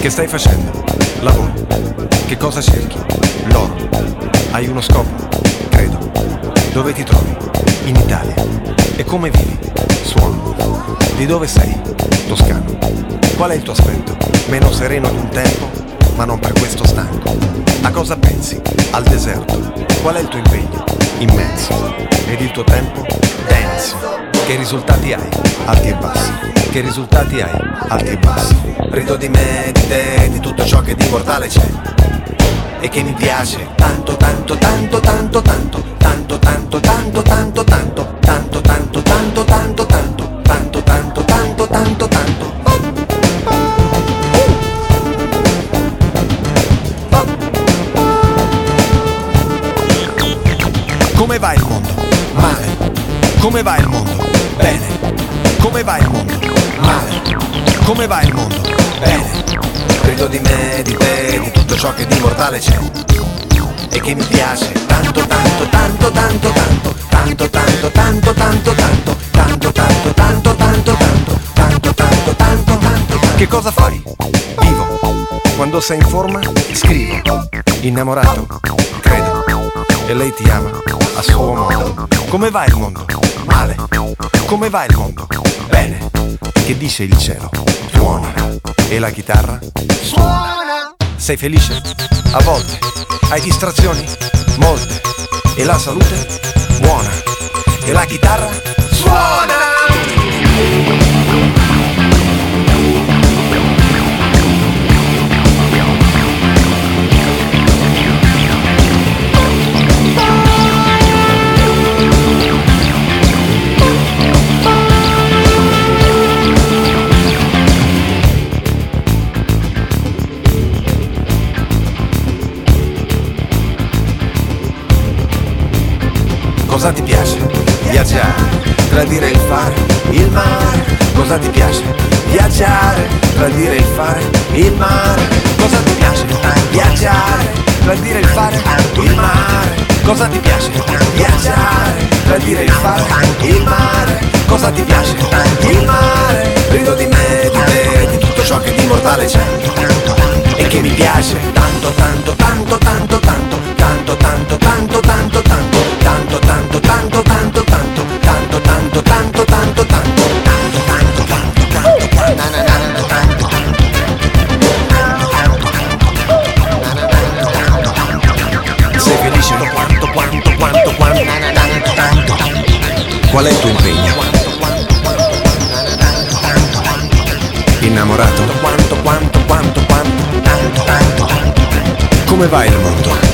Che stai facendo? Lavoro. Che cosa cerchi? L'oro. Hai uno scopo? Credo. Dove ti trovi? In Italia. E come vivi? Suono. Di dove sei? Toscano. Qual è il tuo aspetto? Meno sereno di un tempo, ma non per questo stanco. A cosa pensi? Al deserto. Qual è il tuo impegno? Immenso. Ed il tuo tempo? Denso. Che risultati hai? Alti e bassi. Che risultati hai? Alti e bassi. Rido di me, di te, di tutto ciò che di mortale c'è. E che mi piace tanto, tanto, tanto, tanto, tanto, tanto, tanto, tanto, tanto, Come va il mondo? Male. Come va il mondo? Bene. Come va il mondo? Male. Come va il mondo? Bene. Credo di me, di te, di tutto ciò che di mortale c'è. E che mi piace tanto, tanto, tanto, tanto, tanto, tanto, tanto, tanto, tanto, tanto, tanto, tanto, tanto, tanto, tanto, tanto, tanto, tanto, tanto. Che cosa fai? Vivo. Quando sei in forma, scrivo. Innamorato? E lei ti ama a suo modo. Come va il mondo? Male. Come va il mondo? Bene. Che dice il cielo? Suona. E la chitarra? Suona. Sei felice? A volte. Hai distrazioni? Molte. E la salute? Buona. E la chitarra? Suona. Cosa ti piace? Viaggiare, tradire il fare, il mare. Cosa ti piace? Viaggiare, tradire il fare, il mare. Cosa ti piace? Viaggiare, tradire il fare, il mare. Cosa ti piace? Viaggiare, tradire il fare, il mare. Cosa ti piace? Il mare. Rido di me, di te, di tutto ciò che di mortale c'è. E che mi piace tanto, tanto, Qual è il tuo impegno? Innamorato? Quanto, quanto, quanto, quanto, tanto, tanto. Come va il mondo?